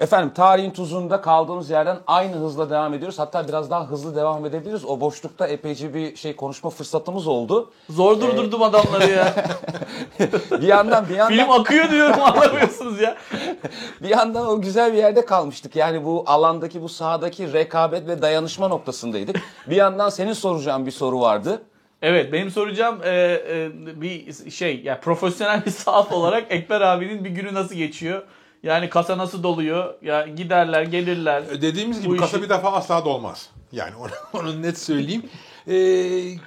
Efendim tarihin tuzunda kaldığımız yerden aynı hızla devam ediyoruz. Hatta biraz daha hızlı devam edebiliriz. O boşlukta epeyce bir şey konuşma fırsatımız oldu. Zor durdurdum adamları ya. Bir yandan bir yandan Film akıyor diyorum anlamıyorsunuz ya. bir yandan o güzel bir yerde kalmıştık. Yani bu alandaki bu sahadaki rekabet ve dayanışma noktasındaydık. Bir yandan senin soracağın bir soru vardı. Evet benim soracağım e, e, bir şey ya profesyonel bir sahaf olarak Ekber abinin bir günü nasıl geçiyor? Yani kasa nasıl doluyor? Ya giderler, gelirler. E, Dediğimiz gibi Bu kasa işi- bir defa asla dolmaz. Yani onu, onu net söyleyeyim. Ee,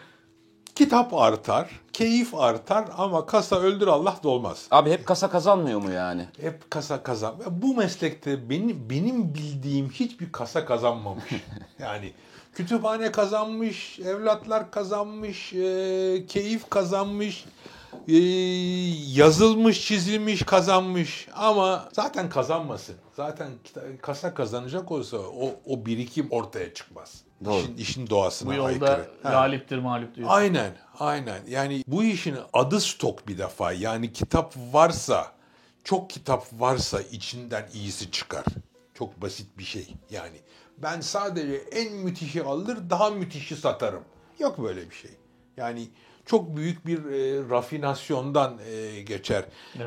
kitap artar, keyif artar ama kasa öldür Allah dolmaz. Abi hep kasa kazanmıyor mu yani? Hep kasa kazan. Bu meslekte benim benim bildiğim hiçbir kasa kazanmamış. yani kütüphane kazanmış, evlatlar kazanmış, e, keyif kazanmış, e, yazılmış, çizilmiş, kazanmış. Ama zaten kazanmasın. Zaten kasa kazanacak olsa o, o birikim ortaya çıkmaz. Doğru. İşin, işin doğasına Bu yolda aykırı. Galiptir mağlup diyor. Aynen, aynen. Yani bu işin adı stok bir defa. Yani kitap varsa, çok kitap varsa içinden iyisi çıkar. Çok basit bir şey. Yani ben sadece en müthişi alır, daha müthişi satarım. Yok böyle bir şey. Yani çok büyük bir e, rafinasyondan e, geçer.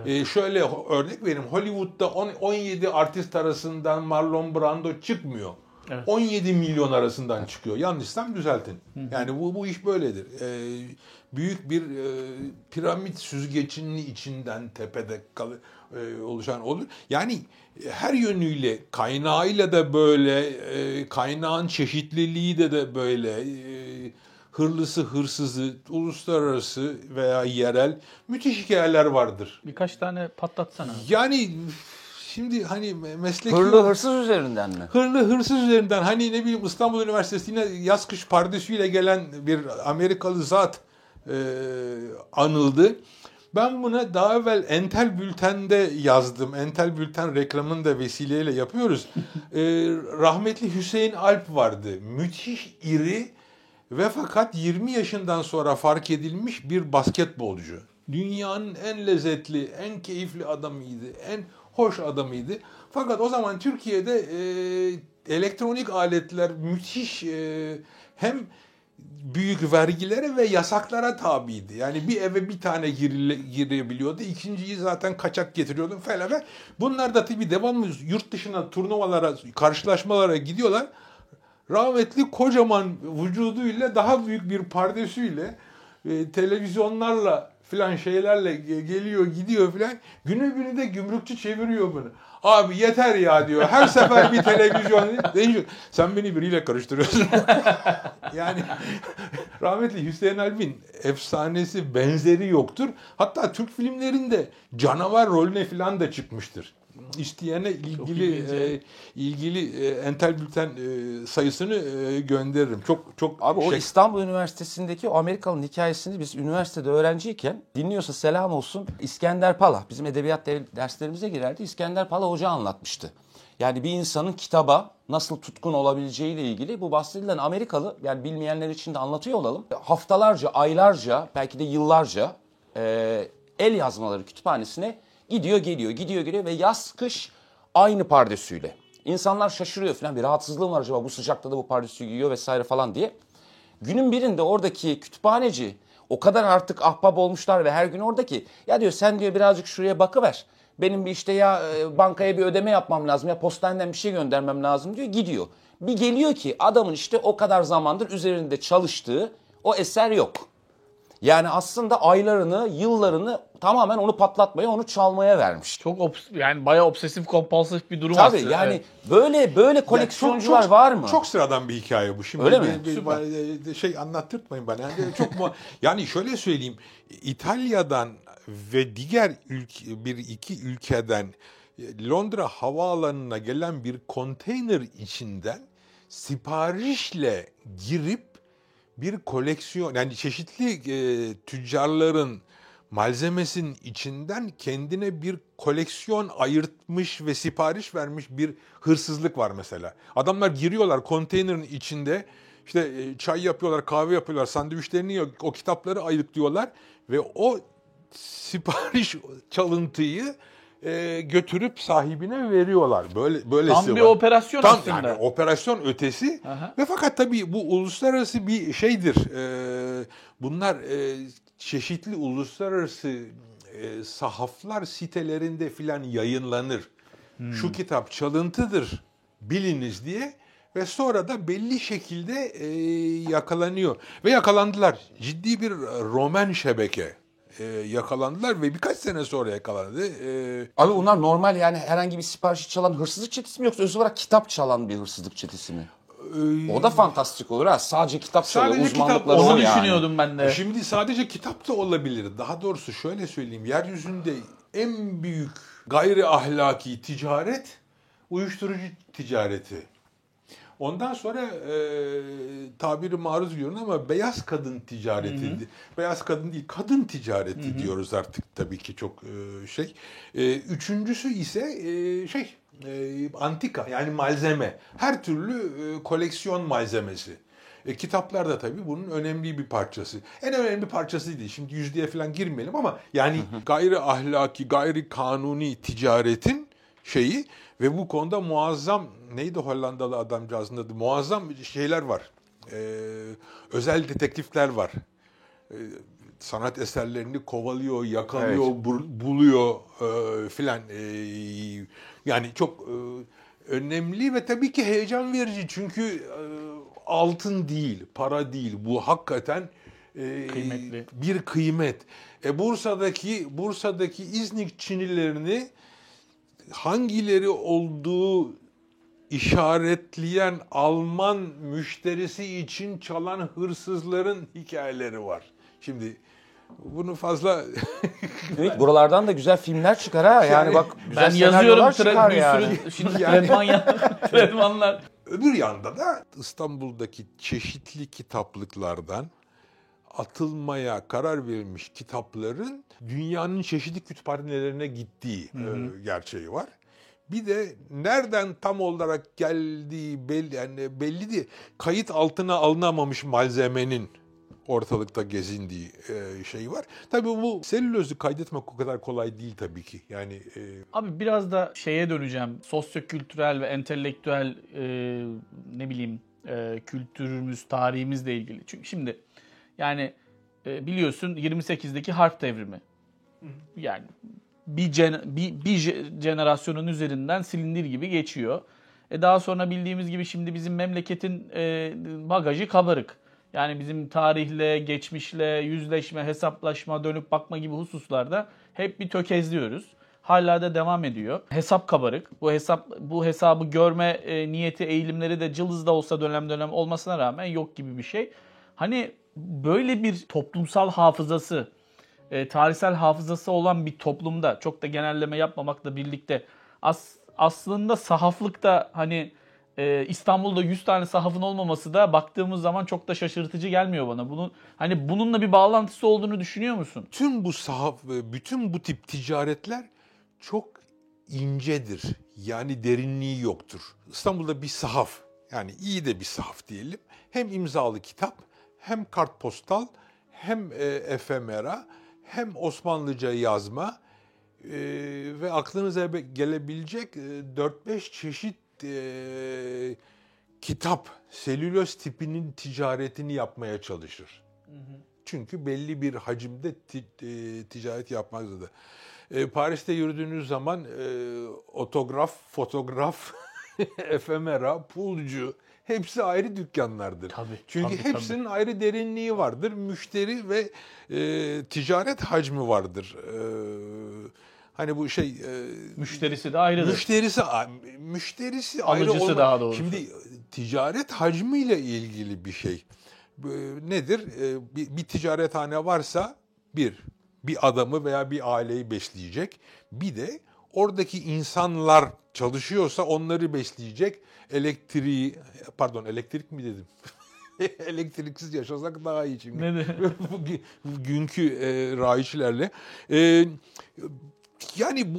E, şöyle örnek vereyim. Hollywood'da on- 17 artist arasından Marlon Brando çıkmıyor. Evet. 17 milyon arasından çıkıyor. Yanlışsam düzeltin. Yani bu bu iş böyledir. Ee, büyük bir e, piramit süzgecinin içinden tepede kalı, e, oluşan olur. Yani her yönüyle kaynağıyla da böyle, e, kaynağın çeşitliliği de de böyle. e, hırlısı, hırsızı, uluslararası veya yerel müthiş hikayeler vardır. Birkaç tane patlatsana. Yani şimdi hani mesleki Hırlı hırsız üzerinden mi? hırlı hırsız üzerinden hani ne bileyim İstanbul Üniversitesi'ne yaz kış pardesüyle gelen bir Amerikalı zat e, anıldı. Ben buna daha evvel Entel Bülten'de yazdım. Entel Bülten reklamını da vesileyle yapıyoruz. E, rahmetli Hüseyin Alp vardı. Müthiş iri ve fakat 20 yaşından sonra fark edilmiş bir basketbolcu. Dünyanın en lezzetli, en keyifli adamıydı, en hoş adamıydı. Fakat o zaman Türkiye'de e, elektronik aletler müthiş e, hem büyük vergilere ve yasaklara tabiydi. Yani bir eve bir tane girile, girebiliyordu. İkinciyi zaten kaçak getiriyordu falan. ve Bunlar da tabii devamlı yurt dışına turnuvalara, karşılaşmalara gidiyorlar. Rahmetli kocaman vücuduyla daha büyük bir pardesüyle e, televizyonlarla filan şeylerle ge- geliyor gidiyor filan. Günü günü de gümrükçü çeviriyor bunu. Abi yeter ya diyor. Her sefer bir televizyon değişiyor. Sen beni biriyle karıştırıyorsun. yani rahmetli Hüseyin Alp'in efsanesi benzeri yoktur. Hatta Türk filmlerinde canavar rolüne filan da çıkmıştır. İsteyene ilgili e, ilgili e, entel bülten e, sayısını e, gönderirim. Çok çok Abi o şey- İstanbul Üniversitesi'ndeki o Amerikalı'nın hikayesini biz üniversitede öğrenciyken dinliyorsa selam olsun. İskender Pala bizim edebiyat de- derslerimize girerdi. İskender Pala hoca anlatmıştı. Yani bir insanın kitaba nasıl tutkun olabileceğiyle ilgili bu bahsedilen Amerikalı yani bilmeyenler için de anlatıyor olalım. Haftalarca, aylarca belki de yıllarca e, el yazmaları kütüphanesine gidiyor geliyor gidiyor geliyor ve yaz kış aynı pardesüyle. İnsanlar şaşırıyor falan bir rahatsızlığım var acaba bu sıcakta da bu pardesüyü giyiyor vesaire falan diye. Günün birinde oradaki kütüphaneci o kadar artık ahbap olmuşlar ve her gün oradaki ya diyor sen diyor birazcık şuraya bakıver. Benim bir işte ya e, bankaya bir ödeme yapmam lazım ya postaneden bir şey göndermem lazım diyor gidiyor. Bir geliyor ki adamın işte o kadar zamandır üzerinde çalıştığı o eser yok. Yani aslında aylarını, yıllarını tamamen onu patlatmaya, onu çalmaya vermiş. Çok obs- yani bayağı obsesif kompulsif bir durum Tabii aslında. yani Evet. böyle böyle koleksiyoncular çok, çok, var mı? Çok sıradan bir hikaye bu. Şimdi Öyle mi? bir- bir- bir- şey anlattırtmayın bana. Yani çok mu yani şöyle söyleyeyim. İtalya'dan ve diğer ülke, bir iki ülkeden Londra havaalanına gelen bir konteyner içinden siparişle girip bir koleksiyon yani çeşitli e, tüccarların malzemesinin içinden kendine bir koleksiyon ayırtmış ve sipariş vermiş bir hırsızlık var mesela. Adamlar giriyorlar konteynerin içinde işte e, çay yapıyorlar, kahve yapıyorlar, sandviçlerini o kitapları ayıklıyorlar ve o sipariş çalıntıyı e, götürüp sahibine veriyorlar. Böyle böylesi Tam bir var. operasyon Tam aslında. yani operasyon ötesi Aha. ve fakat tabii bu uluslararası bir şeydir. E, bunlar e, çeşitli uluslararası e, sahaflar sitelerinde filan yayınlanır. Hmm. Şu kitap çalıntıdır biliniz diye ve sonra da belli şekilde e, yakalanıyor. Ve yakalandılar. Ciddi bir Roman şebeke e, yakalandılar ve birkaç sene sonra yakalandı. E, Abi bunlar normal yani herhangi bir siparişi çalan hırsızlık çetesi mi yoksa özel olarak kitap çalan bir hırsızlık çetesi mi? O da fantastik olur ha. Sadece kitap çalıyor. Sadece kitap- Uzmanlıkları Onu o yani. düşünüyordum ben de. Şimdi sadece kitap da olabilir. Daha doğrusu şöyle söyleyeyim. Yeryüzünde en büyük gayri ahlaki ticaret uyuşturucu ticareti. Ondan sonra e, tabiri maruz görün ama beyaz kadın ticareti. Beyaz kadın değil, kadın ticareti diyoruz artık tabii ki çok e, şey. E, üçüncüsü ise e, şey e, antika yani malzeme. Her türlü e, koleksiyon malzemesi. E, kitaplar da tabii bunun önemli bir parçası. En önemli parçası değil. Şimdi yüzdeye falan girmeyelim ama yani gayri ahlaki, gayri kanuni ticaretin şeyi ve bu konuda muazzam neydi Hollandalı adamcağızın adı? Muazzam şeyler var. E, özel detektifler var. E, sanat eserlerini kovalıyor, yakalıyor, bul- buluyor e, filan. E, yani çok e, önemli ve tabii ki heyecan verici çünkü e, altın değil, para değil. Bu hakikaten e, Kıymetli. bir kıymet. E, Bursa'daki Bursa'daki İznik Çinilerini hangileri olduğu işaretleyen Alman müşterisi için çalan hırsızların hikayeleri var. Şimdi bunu fazla Evet, buralardan da güzel filmler çıkar ha. Yani, Yani bak güzel ben yazıyorum senaryolar tre- çıkar bir yani. sürü şimdi Yani- ya. Öbür yanda da İstanbul'daki çeşitli kitaplıklardan atılmaya karar verilmiş kitapların dünyanın çeşitli kütüphanelerine gittiği e, gerçeği var. Bir de nereden tam olarak geldiği belli yani belli değil. Kayıt altına alınamamış malzemenin ortalıkta gezindiği e, şey var. Tabii bu selülozü kaydetmek o kadar kolay değil tabii ki. Yani e, Abi biraz da şeye döneceğim. Sosyokültürel ve entelektüel e, ne bileyim e, kültürümüz, tarihimizle ilgili. Çünkü şimdi yani e, biliyorsun 28'deki harp devrimi. Yani bir, gen- bir, bir je- jenerasyonun üzerinden silindir gibi geçiyor. E daha sonra bildiğimiz gibi şimdi bizim memleketin e, bagajı kabarık. Yani bizim tarihle, geçmişle, yüzleşme, hesaplaşma, dönüp bakma gibi hususlarda hep bir tökezliyoruz. Hala da devam ediyor. Hesap kabarık. Bu hesap bu hesabı görme e, niyeti, eğilimleri de cılız da olsa dönem dönem olmasına rağmen yok gibi bir şey. Hani böyle bir toplumsal hafızası, e, tarihsel hafızası olan bir toplumda çok da genelleme yapmamakla birlikte as, aslında sahaflıkta hani e, İstanbul'da 100 tane sahafın olmaması da baktığımız zaman çok da şaşırtıcı gelmiyor bana. Bunun hani bununla bir bağlantısı olduğunu düşünüyor musun? Tüm bu sahaf, bütün bu tip ticaretler çok incedir. Yani derinliği yoktur. İstanbul'da bir sahaf, yani iyi de bir sahaf diyelim. Hem imzalı kitap, hem kartpostal, hem e, efemera, hem Osmanlıca yazma e, ve aklınıza gelebilecek e, 4-5 çeşit e, kitap, selüloz tipinin ticaretini yapmaya çalışır. Çünkü belli bir hacimde ti- e, ticaret yapmak zorunda. E, Paris'te yürüdüğünüz zaman e, otograf, fotoğraf, efemera, pulcu hepsi ayrı dükkanlardır. Tabii, Çünkü tabii, hepsinin ayrı derinliği vardır. Müşteri ve e, ticaret hacmi vardır. E, hani bu şey e, Müşterisi de ayrıdır. Müşterisi müşterisi ayrı olma- daha doğrusu. Şimdi ticaret hacmiyle ilgili bir şey. Bu, Nedir? Ee, Bir, bir ticarethane varsa bir bir adamı veya bir aileyi besleyecek. Bir de oradaki insanlar çalışıyorsa onları besleyecek. Elektriği pardon elektrik mi dedim? Elektriksiz yaşasak daha iyi şimdi. Ne de- Bugünkü e, rayiçlerle. E, yani bu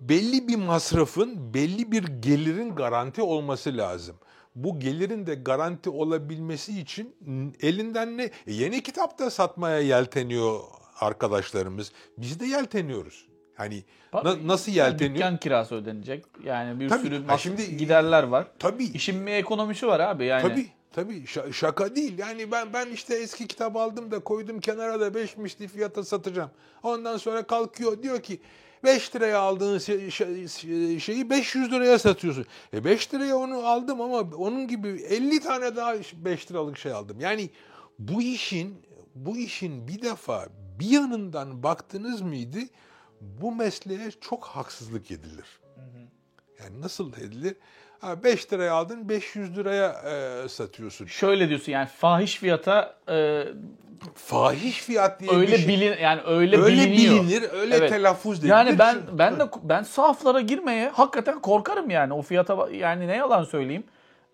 belli bir masrafın, belli bir gelirin garanti olması lazım. Bu gelirin de garanti olabilmesi için elinden ne? E, yeni kitap da satmaya yelteniyor arkadaşlarımız. Biz de yelteniyoruz. Hani na- nasıl yelteniyor? Dükkan kirası ödenecek. Yani bir Tabii. sürü Ha, şimdi- giderler var. Tabii. İşin bir ekonomisi var abi yani. Tabii tabii Şa- şaka değil. Yani ben ben işte eski kitap aldım da koydum kenara da 5 misli fiyata satacağım. Ondan sonra kalkıyor diyor ki 5 liraya aldığın şey- şey- şeyi 500 liraya satıyorsun. E 5 liraya onu aldım ama onun gibi 50 tane daha 5 liralık şey aldım. Yani bu işin bu işin bir defa bir yanından baktınız mıydı bu mesleğe çok haksızlık edilir. Yani nasıl edilir? Ha 5 liraya aldın 500 liraya e, satıyorsun. Şöyle diyorsun yani fahiş fiyata e, Fahiş fiyat diye öyle bir şey. bilin yani öyle, öyle biliniyor. bilinir, öyle Evet. telaffuz edilir. Yani ben Çünkü- ben de ben saflara girmeye hakikaten korkarım yani o fiyata yani ne yalan söyleyeyim.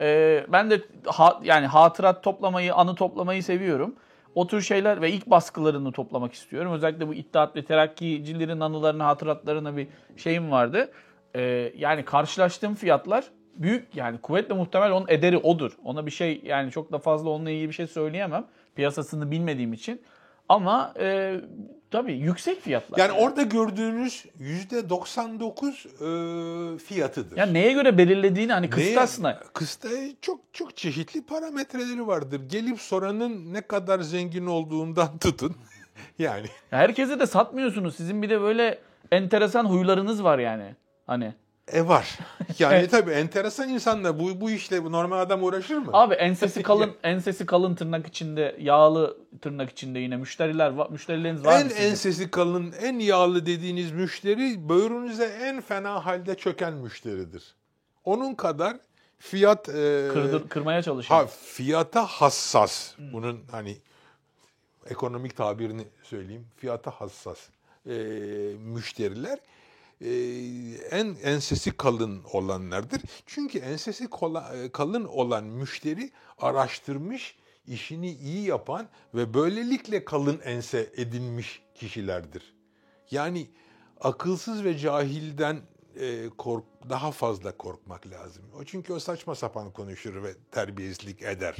Ee, ben de ha- yani hatırat toplamayı, anı toplamayı seviyorum. O tür şeyler ve ilk baskılarını toplamak istiyorum. Özellikle bu İttihat ve Terakkicilerin anılarını, hatıratlarına bir şeyim vardı. Ee, yani karşılaştığım fiyatlar büyük yani kuvvetle muhtemel onun ederi odur. Ona bir şey yani çok da fazla onunla ilgili bir şey söyleyemem. Piyasasını bilmediğim için. Ama e, tabii yüksek fiyatlar. yani orada gördüğünüz yüzde 99 e, fiyatıdır. Ya neye göre belirlediğini hani kıstasına. Kısta çok çok çeşitli parametreleri vardır. Gelip soranın ne kadar zengin olduğundan tutun. yani Ya herkese de satmıyorsunuz. Sizin bir de böyle enteresan huylarınız var yani. Hani e var. Yani Evet. tabii enteresan insanla bu bu işle bu normal adam uğraşır mı? abi ensesi kalın ensesi kalın tırnak içinde, yağlı tırnak içinde yine müşteriler var. Müşterileriniz var en mı sizin? ensesi kalın, en yağlı dediğiniz müşteri böğrünüze en fena halde çöken müşteridir. Onun kadar fiyat e, Kırdır, kırmaya çalışan. ha, fiyata hassas. Bunun hani ekonomik tabirini söyleyeyim. Fiyata hassas e, müşteriler e, en ensesi kalın olanlardır. Çünkü ensesi kola- e, kalın olan müşteri araştırmış, işini iyi yapan ve böylelikle kalın ense edinmiş kişilerdir. Yani akılsız ve cahilden e, kork daha fazla korkmak lazım. O çünkü o saçma sapan konuşur ve terbiyesizlik eder.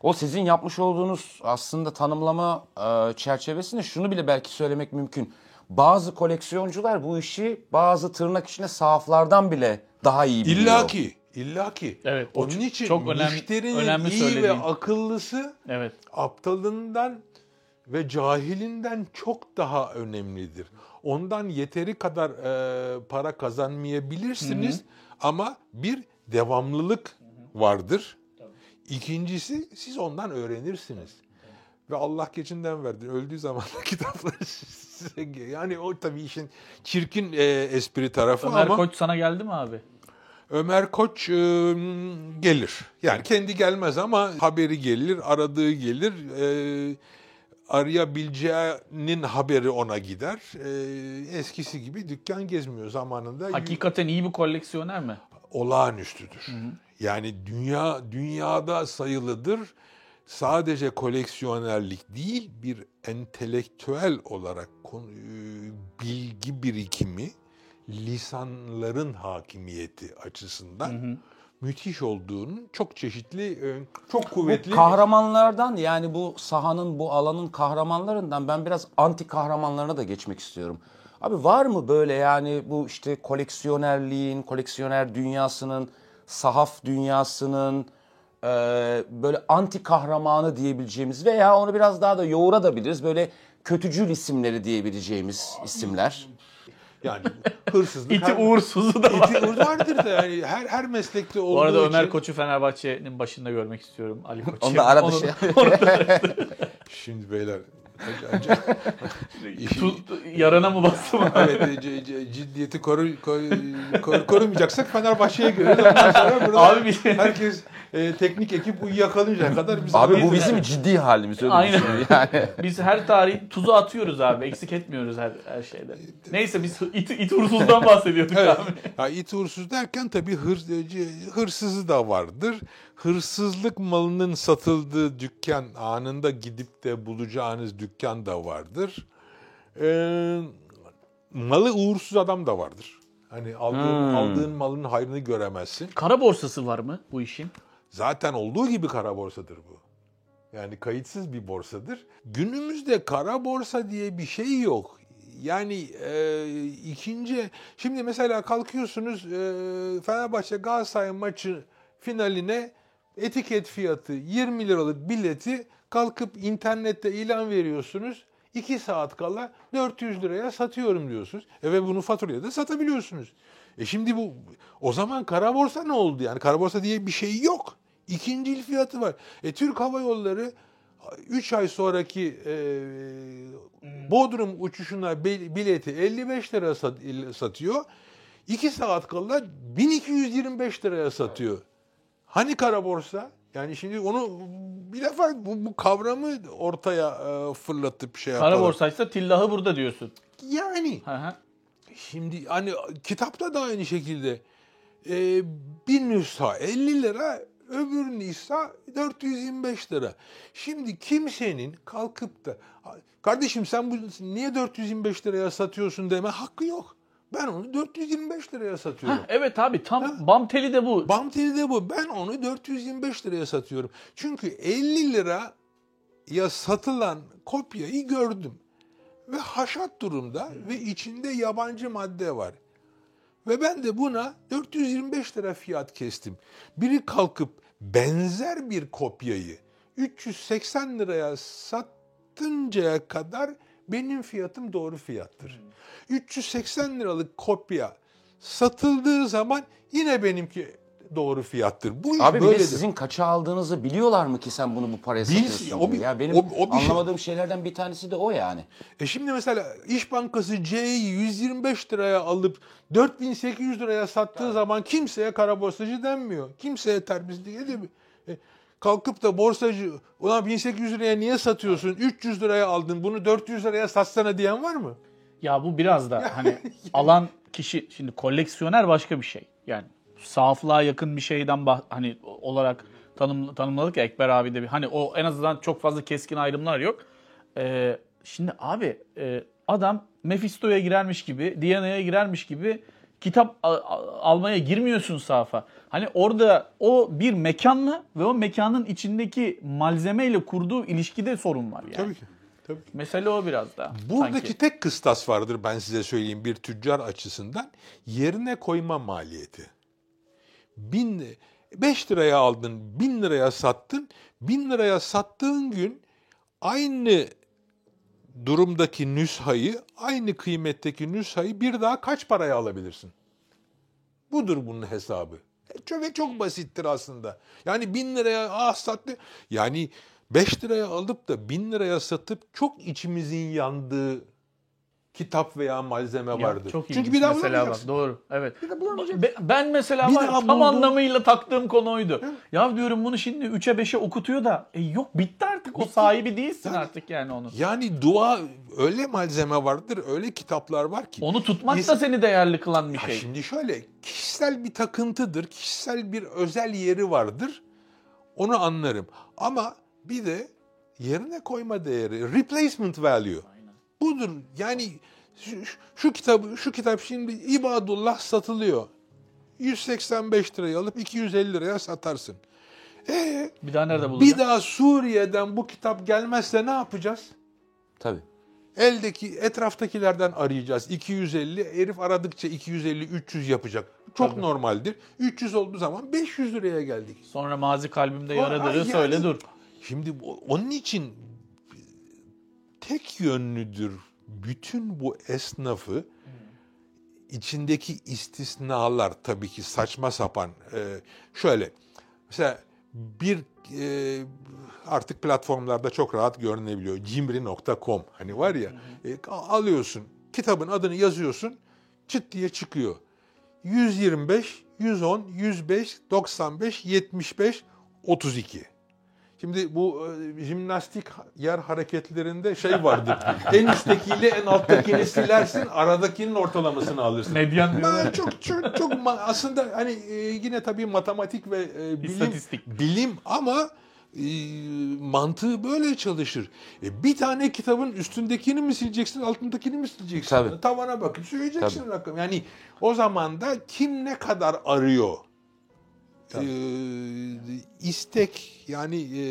O sizin yapmış olduğunuz aslında tanımlama e, çerçevesinde şunu bile belki söylemek mümkün. Bazı koleksiyoncular bu işi bazı tırnak içine sahaflardan bile daha iyi biliyor. İlla ki, illa ki. Evet, Onun çok- için çok önemli- müşterinin önemli iyi ve söylediğin. akıllısı Evet. aptalından ve cahilinden çok daha önemlidir. Ondan yeteri kadar e, para kazanmayabilirsiniz ama bir devamlılık vardır. İkincisi siz ondan öğrenirsiniz. Ve Allah geçinden verdi. Öldüğü zaman da kitapları yani o tabii işin çirkin e, espri tarafı Ömer ama Koç sana geldi mi abi? Ömer Koç e, gelir. Yani kendi gelmez ama haberi gelir, aradığı gelir. E, arayabileceğinin haberi ona gider. E, eskisi gibi dükkan gezmiyor zamanında. Hakikaten iyi bir koleksiyoner mi? Olağanüstüdür. Yani dünya dünyada sayılıdır. Sadece koleksiyonerlik değil, bir entelektüel olarak e, bilgi birikimi, lisanların hakimiyeti açısından müthiş olduğunun çok çeşitli, e, çok kuvvetli. Bu kahramanlardan yani bu sahanın bu alanın kahramanlarından ben biraz anti kahramanlarına da geçmek istiyorum. Abi var mı böyle yani bu işte koleksiyonerliğin, koleksiyoner dünyasının, sahaf dünyasının e, böyle anti kahramanı diyebileceğimiz veya onu biraz daha da yoğurabiliriz. Böyle kötücül isimleri diyebileceğimiz isimler. Yani hırsızlık. İti her- uğursuzu da var. İti uğur vardır da yani her her meslekte olduğu Bu arada Ömer için- Koç'u Fenerbahçe'nin başında görmek istiyorum. Ali Koç'u. Onu da arada Onu- şey Şimdi beyler ac- ac- Tu- yarana mı bastı mı? evet c- c- ciddiyeti koru, koru- koru- korumayacaksak Fenerbahçe'ye görürüz. Ondan sonra burada Abi herkes e, teknik ekip uyuyakalıncaya kadar biz Abi bu bizim ciddi halimiz öyle Aynen. yani. Biz her tarihin tuzu atıyoruz abi. Eksik etmiyoruz her, her şeyde. Neyse biz it, it uğursuzdan bahsediyorduk Evet. abi. Ya it uğursuz derken tabii hır, c- hırsızı da vardır. Hırsızlık malının satıldığı dükkan anında gidip de bulacağınız dükkan da vardır. Ee, malı uğursuz adam da vardır. Hani aldığın, Hmm. aldığın malın hayrını göremezsin. Kara borsası var mı bu işin? Zaten olduğu gibi kara borsadır bu. Yani kayıtsız bir borsadır. Günümüzde kara borsa diye bir şey yok. yani e, ikinci şimdi mesela kalkıyorsunuz e, Fenerbahçe Galatasaray maçı finaline etiket fiyatı 20 liralık bileti kalkıp internette ilan veriyorsunuz. 2 saat kala 400 liraya satıyorum diyorsunuz. E ve bunu faturaya da satabiliyorsunuz. E şimdi bu o zaman kara borsa ne oldu yani? Kara borsa diye bir şey yok. İkinci el fiyatı var. E Türk Hava Yolları 3 ay sonraki e, Bodrum uçuşuna bil- bileti 55 lira sat- satıyor. 2 saat kala 1225 liraya satıyor. Hani kara borsa? Yani şimdi onu bir defa bu, bu kavramı ortaya e, fırlatıp şey yapalım. Kara borsaysa tillahı burada diyorsun. Yani Hı hı. Şimdi hani kitapta da aynı şekilde e, bir nüsha 50 lira öbür nüsha 425 lira. Şimdi kimsenin kalkıp da kardeşim sen bu niye 425 liraya satıyorsun deme hakkı yok. Ben onu 425 liraya satıyorum. Heh, evet abi tam bam teli de bu. Bam teli de bu. Ben onu 425 liraya satıyorum. Çünkü 50 lira ya satılan kopyayı gördüm. Ve haşat durumda ve içinde yabancı madde var. Ve ben de buna 425 lira fiyat kestim. Biri kalkıp benzer bir kopyayı 380 liraya satıncaya kadar benim fiyatım doğru fiyattır. 380 liralık kopya satıldığı zaman yine benimki doğru fiyattır. Bu iş Abi böyledir. sizin kaça aldığınızı biliyorlar mı ki sen bunu bu paraya Bil- satıyorsun? o bir- ya benim o- o bir şey. anlamadığım şeylerden bir tanesi de o yani. E şimdi mesela İş Bankası C'yi 125 liraya alıp 4800 liraya sattığı zaman kimseye kara borsacı denmiyor. Kimseye terbiyesizlik edemiyor. E, kalkıp da borsacı ulan 1800 liraya niye satıyorsun? 300 liraya aldın bunu 400 liraya satsana diyen var mı? Ya bu biraz da hani alan kişi şimdi koleksiyoner başka bir şey. Yani saflığa yakın bir şeyden bah- hani olarak tanım, tanımladık ya Ekber abi de bir hani o en azından çok fazla keskin ayrımlar yok. Ee, şimdi abi e, adam Mephisto'ya girermiş gibi, Diana'ya girermiş gibi kitap a- a- almaya girmiyorsun safa. Hani orada o bir mekanla ve o mekanın içindeki malzemeyle kurduğu ilişkide sorun var yani. Tabii ki. Tabii. Mesele o biraz da. Buradaki sanki. tek kıstas vardır ben size söyleyeyim bir tüccar açısından. Yerine koyma maliyeti. Bin, 5 liraya aldın, 1000 liraya sattın. 1000 liraya sattığın gün aynı durumdaki nüshayı, aynı kıymetteki nüshayı bir daha kaç paraya alabilirsin? Budur bunun hesabı. E, ve çok basittir aslında. Yani 1000 liraya ah sattı. Yani 5 liraya alıp da 1000 liraya satıp çok içimizin yandığı kitap veya malzeme Ya, vardır. Çok Çünkü bir daha mesela bak doğru. Evet. Bir de bulamayacaksın. Be- Ben mesela Bir var, tam bulduğum- anlamıyla taktığım konu oydu. Ya diyorum bunu şimdi 3'e 5'e okutuyor da e yok bitti artık o sahibi değilsin Yani- artık yani onun. Yani dua öyle malzeme vardır, öyle kitaplar var ki. Onu tutmak da İnsan- seni değerli kılan bir Ya şey. Şimdi şöyle kişisel bir takıntıdır, kişisel bir özel yeri vardır. Onu anlarım. Ama bir de yerine koyma değeri, replacement value. Budur. Yani şu, şu- kitabı şu kitap şimdi İbadullah satılıyor. 185 liraya alıp 250 liraya satarsın. E Bir daha nerede bulacağım? bir daha Suriye'den bu kitap gelmezse ne yapacağız? Tabii. Eldeki etraftakilerden arayacağız. 250 herif aradıkça 250 300 yapacak. Çok Tabii. normaldir. 300 olduğu zaman 500 liraya geldik. Sonra mazi kalbimde yaradır yani- söyle dur. Şimdi onun için tek yönlüdür bütün bu esnafı. İçindeki istisnalar tabii ki saçma sapan. E, şöyle mesela bir e, artık platformlarda çok rahat görünebiliyor. Cimri.com hani var ya e, alıyorsun kitabın adını yazıyorsun çıt diye çıkıyor. 125 110 105 95 75 32 Şimdi bu e, jimnastik yer hareketlerinde şey vardır. en üsttekiyle en alttakini silersin, aradakinin ortalamasını alırsın. Medyan diyorlar. Çok çok çok aslında hani e, yine tabii matematik ve e, bilim İstatistik. bilim ama e, mantığı böyle çalışır. E, bir tane kitabın üstündekini mi sileceksin, altındakini mi sileceksin? Tabii. Tavana bakıp söyleyeceksin rakam. Yani o zaman da kim ne kadar arıyor? E, istek yani e,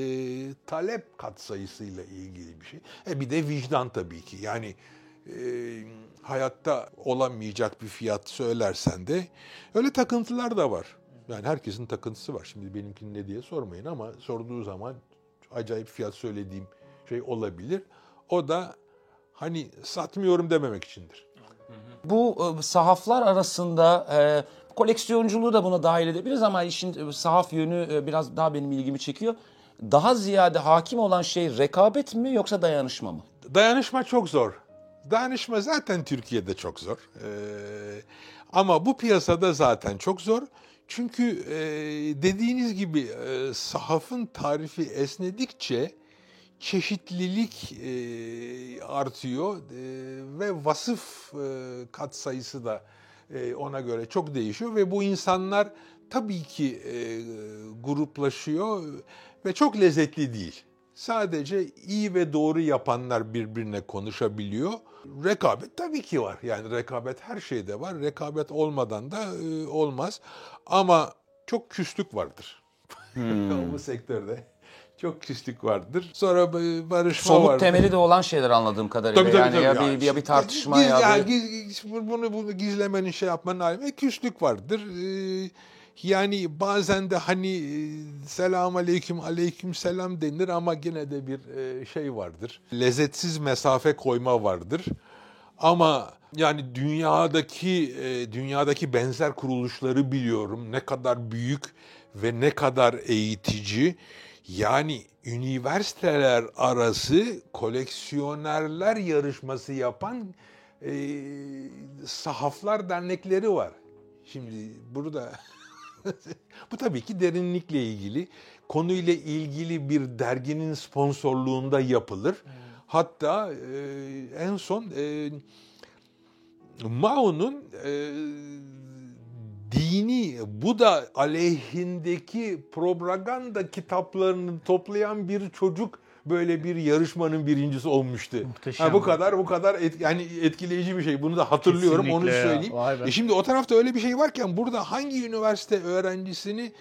talep katsayısıyla ilgili bir şey. E bir de vicdan tabii ki. Yani e, hayatta olamayacak bir fiyat söylersen de öyle takıntılar da var. Yani herkesin takıntısı var. Şimdi benimkinin ne diye sormayın ama sorduğu zaman acayip fiyat söylediğim şey olabilir. O da hani satmıyorum dememek içindir. Bu e, sahaflar arasında e, koleksiyonculuğu da buna dahil edebiliriz ama işin e, sahaf yönü e, biraz daha benim ilgimi çekiyor. Daha ziyade hakim olan şey rekabet mi yoksa dayanışma mı? Dayanışma çok zor. Dayanışma zaten Türkiye'de çok zor. Ee, ama bu piyasada zaten çok zor. Çünkü e, dediğiniz gibi e, sahafın tarifi esnedikçe çeşitlilik e, artıyor e, ve vasıf e, katsayısı da e, ona göre çok değişiyor ve bu insanlar tabii ki e, gruplaşıyor ve çok lezzetli değil. Sadece iyi ve doğru yapanlar birbirine konuşabiliyor. Rekabet tabii ki var. Yani rekabet her şeyde var. Rekabet olmadan da e, olmaz. Ama çok küslük vardır. Bu sektörde. Çok küslük vardır. Sonra e, barışma Somut vardır. temeli de olan şeyler anladığım kadarıyla. Tabii, tabii, yani tabii. ya, Yani bir, ya bir tartışma giz- ya yani bir... giz- giz- bunu, bunu gizlemenin şey yapmanın alemi küslük vardır. Ee, yani bazen de hani e, selam aleyküm aleyküm selam denir ama gene de bir e, şey vardır. Lezzetsiz mesafe koyma vardır. Ama yani dünyadaki e, dünyadaki benzer kuruluşları biliyorum. Ne kadar büyük ve ne kadar eğitici. Yani üniversiteler arası koleksiyonerler yarışması yapan e, sahaflar dernekleri var. Şimdi burada bu tabii ki derinlikle ilgili. Konuyla ilgili bir derginin sponsorluğunda yapılır. Hatta e, en son e, Mao'nun e, dini Buda aleyhindeki propaganda kitaplarını toplayan bir çocuk böyle bir yarışmanın birincisi olmuştu. Muhteşem. Ha, bu kadar bu kadar et, yani etkileyici bir şey. Bunu da hatırlıyorum onu Kesinlikle ya. söyleyeyim. E şimdi o tarafta öyle bir şey varken burada hangi üniversite öğrencisini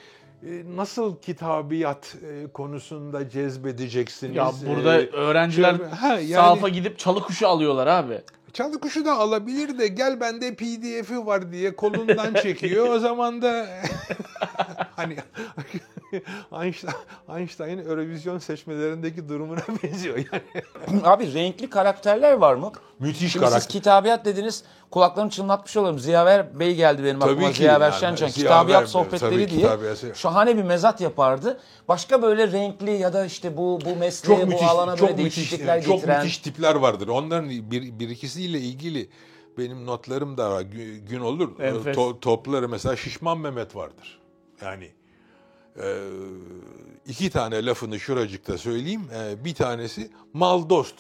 e, nasıl kitabiyat e, konusunda cezbedeceksiniz? Ya burada E, öğrenciler şöyle- ha, yani- sahafa gidip çalı kuşu alıyorlar abi. Çalı kuşu da alabilir de gel bende PDF'i var diye kolundan çekiyor. o zaman da hani Einstein, Einstein'ın Eurovision seçmelerindeki durumuna benziyor yani. Abi renkli karakterler var mı? Müthiş Şimdi siz karakter. kitabiyat dediniz. Kulaklarımı çınlatmış olurum. Ziyaver Bey geldi benim Tabii aklıma. ki Ziyaver yani. Şencan. Ziyaver Kitabiyat Bey, sohbetleri diye şahane bir mezat yapardı. Başka böyle renkli ya da işte bu bu mesleğe, Çok bu müthiş, alana çok böyle müthiş, değişiklikler çok getiren. müthiş tipler vardır. Onların bir, bir ikisiyle ilgili benim notlarım da var. Gü- Gün olur. Enfes. To- topları mesela Şişman Mehmet vardır. Yani e, iki tane lafını şuracıkta söyleyeyim. E, bir tanesi mal dost.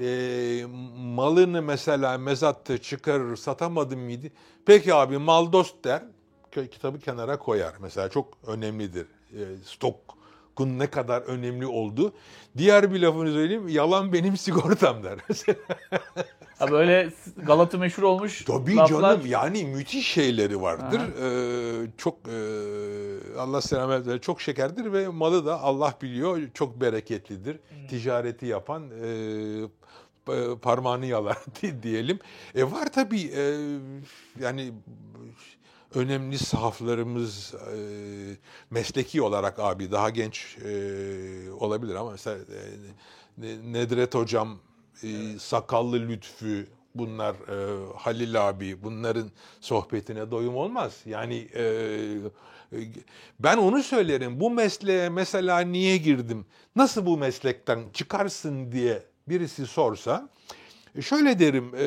E, malını mesela mezatta çıkarır satamadım mıydı? Peki abi mal dost der. Kitabı kenara koyar. Mesela çok önemlidir. E, stokun ne kadar önemli oldu. Diğer bir lafını söyleyeyim. Yalan benim sigortam der. Ha böyle Galata meşhur olmuş Tabii laflar. canım yani müthiş şeyleri vardır. Ee, çok e, Allah selamet versin çok şekerdir ve malı da Allah biliyor çok bereketlidir. Ticareti yapan e, pa- parmağını yalar diyelim. E var tabii e, yani önemli sahaflarımız e, mesleki olarak abi daha genç e, olabilir ama mesela e, Ne- Nedret hocam, e, Sakallı Lütfü, bunlar e, Halil abi, bunların sohbetine doyum olmaz. Yani e, e, ben onu söylerim. Bu mesleğe mesela niye girdim? Nasıl bu meslekten çıkarsın diye birisi sorsa e, Şöyle derim, e,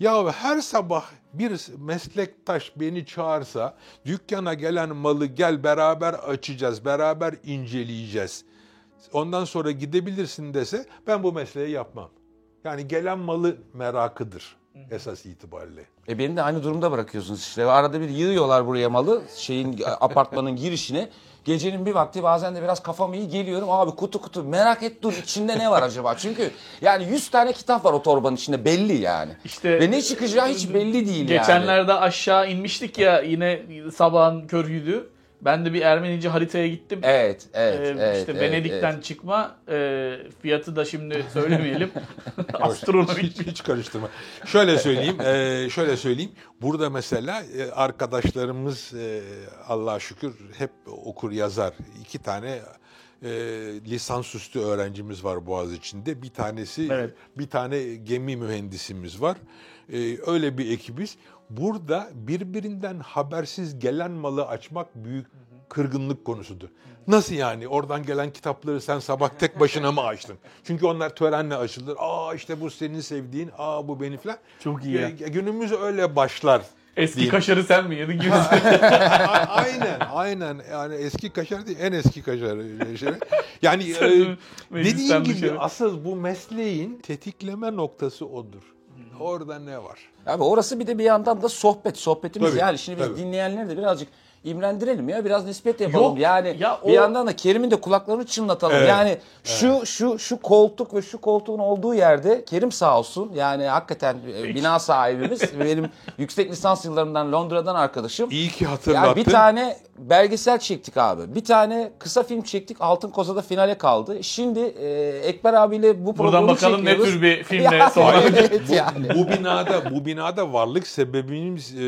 ya her sabah bir meslektaş beni çağırsa, dükkana gelen malı gel beraber açacağız, beraber inceleyeceğiz. Ondan sonra gidebilirsin dese ben bu mesleği yapmam. Yani gelen malı merakıdır esas itibariyle. E beni de aynı durumda bırakıyorsunuz işte. Arada bir yığıyorlar buraya malı şeyin apartmanın girişine. Gecenin bir vakti bazen de biraz kafam iyi geliyorum. Abi kutu kutu merak et dur içinde ne var acaba? Çünkü yani 100 tane kitap var o torbanın içinde belli yani. İşte- Ve ne çıkacağı hiç belli değil yani. Geçenlerde aşağı inmiştik ya yine sabahın körüydü. Ben de bir Ermenice haritaya gittim. Evet, Ee, evet, evet. işte evet, Venedik'ten evet. çıkma e, fiyatı da şimdi söylemeyelim. hiç, Astronomik. hiç karıştırma. Şöyle söyleyeyim, e, şöyle söyleyeyim. Burada mesela e, arkadaşlarımız e, Allah'a şükür hep okur yazar. İki tane e, lisansüstü öğrencimiz var Boğaziçi'nde. Bir tanesi, Evet. bir tane gemi mühendisimiz var. E, öyle bir ekibiz. Burada birbirinden habersiz gelen malı açmak büyük kırgınlık konusudur. Nasıl yani? Oradan gelen kitapları sen sabah tek başına mı açtın? Çünkü onlar törenle açılır. Aa işte bu senin sevdiğin, aa bu benim falan. Çok iyi ya. Günümüz öyle başlar. Eski diyeyim. kaşarı sen mi yedin? gibi. Aynen, aynen. Yani eski kaşar değil, en eski kaşar. Şey. Yani e, dediğim gibi dışarı. asıl bu mesleğin tetikleme noktası odur. Orada ne var? Abi orası bir de bir yandan da sohbet. Sohbetimiz Tabii, yani şimdi biz tabii. dinleyenleri de birazcık imrendirelim ya. Biraz nispet yapalım. Yok, yani ya bir o- yandan da Kerim'in de kulaklarını çınlatalım. Evet, Yani şu şu şu koltuk ve şu koltuğun olduğu yerde Kerim sağ olsun. Yani hakikaten e, bina sahibimiz. benim yüksek lisans yıllarımdan Londra'dan arkadaşım. İyi ki hatırlattın. Yani bir tane belgesel çektik abi. Bir tane kısa film çektik. Altın Koza'da finale kaldı. Şimdi e, Ekber abiyle bu programı Buradan bakalım ne çekiyoruz. tür bir filmle Yani sonra. evet yani. bu binada bu binada varlık sebebimiz e,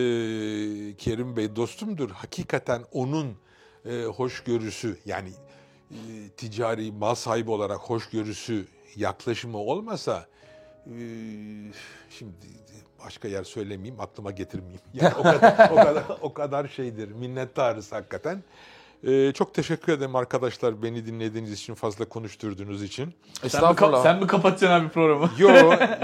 Kerim Bey dostumdur. Hakikaten onun e, hoşgörüsü yani e, ticari mal sahibi olarak hoşgörüsü yaklaşımı olmasa e, şimdi başka yer söylemeyeyim aklıma getirmeyeyim. Yani o kadar o kadar o kadar şeydir. Minnettarız hakikaten. E, çok teşekkür ederim arkadaşlar beni dinlediğiniz için fazla konağınız için. Sen mi, ka- Estağfurullah. sen mi kapatacaksın abi programı? Yo,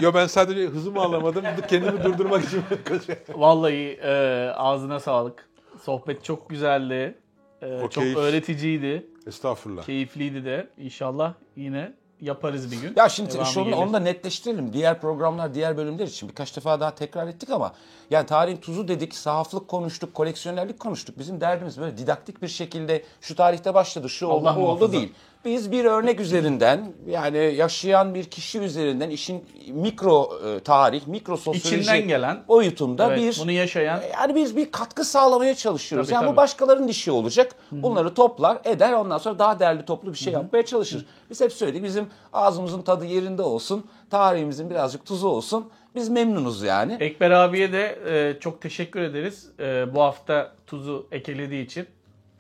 yo ben sadece hızımı alamadım. Kendimi durdurmak için. Vallahi e, ağzına sağlık. Sohbet çok güzeldi. E, O çok keyif- öğreticiydi. Estağfurullah. Keyifliydi de. İnşallah yine yaparız bir gün. Ya şimdi Devamı şunu gelir. onu da netleştirelim. Diğer programlar, diğer bölümler için birkaç defa daha tekrar ettik ama yani tarihin tuzu dedik, sahaflık konuştuk, koleksiyonerlik konuştuk. Bizim derdimiz böyle didaktik bir şekilde şu tarihte başladı, şu oldu, Allah bu oldu değil. Biz bir örnek üzerinden yani yaşayan bir kişi üzerinden işin mikro e, tarih, mikro sosyoloji İçinden gelen, boyutunda Evet, bir bunu yaşayan yani biz bir katkı sağlamaya çalışıyoruz. Tabii, yani tabii. bu başkalarının işi olacak. Bunları toplar, eder ondan sonra daha değerli toplu bir şey yapmaya çalışır. Biz hep söyledik bizim ağzımızın tadı yerinde olsun. Tarihimizin birazcık tuzu olsun. Biz memnunuz yani. Ekber abiye de e, çok teşekkür ederiz. E, bu hafta tuzu ekelediği için.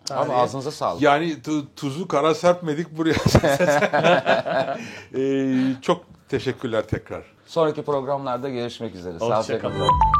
Abi Tarihe. ağzınıza sağlık. Yani tu- tuzu kara serpmedik buraya. Ee, çok teşekkürler tekrar. Sonraki programlarda görüşmek üzere. Hoşça Sağlıcakla kalın. kalın.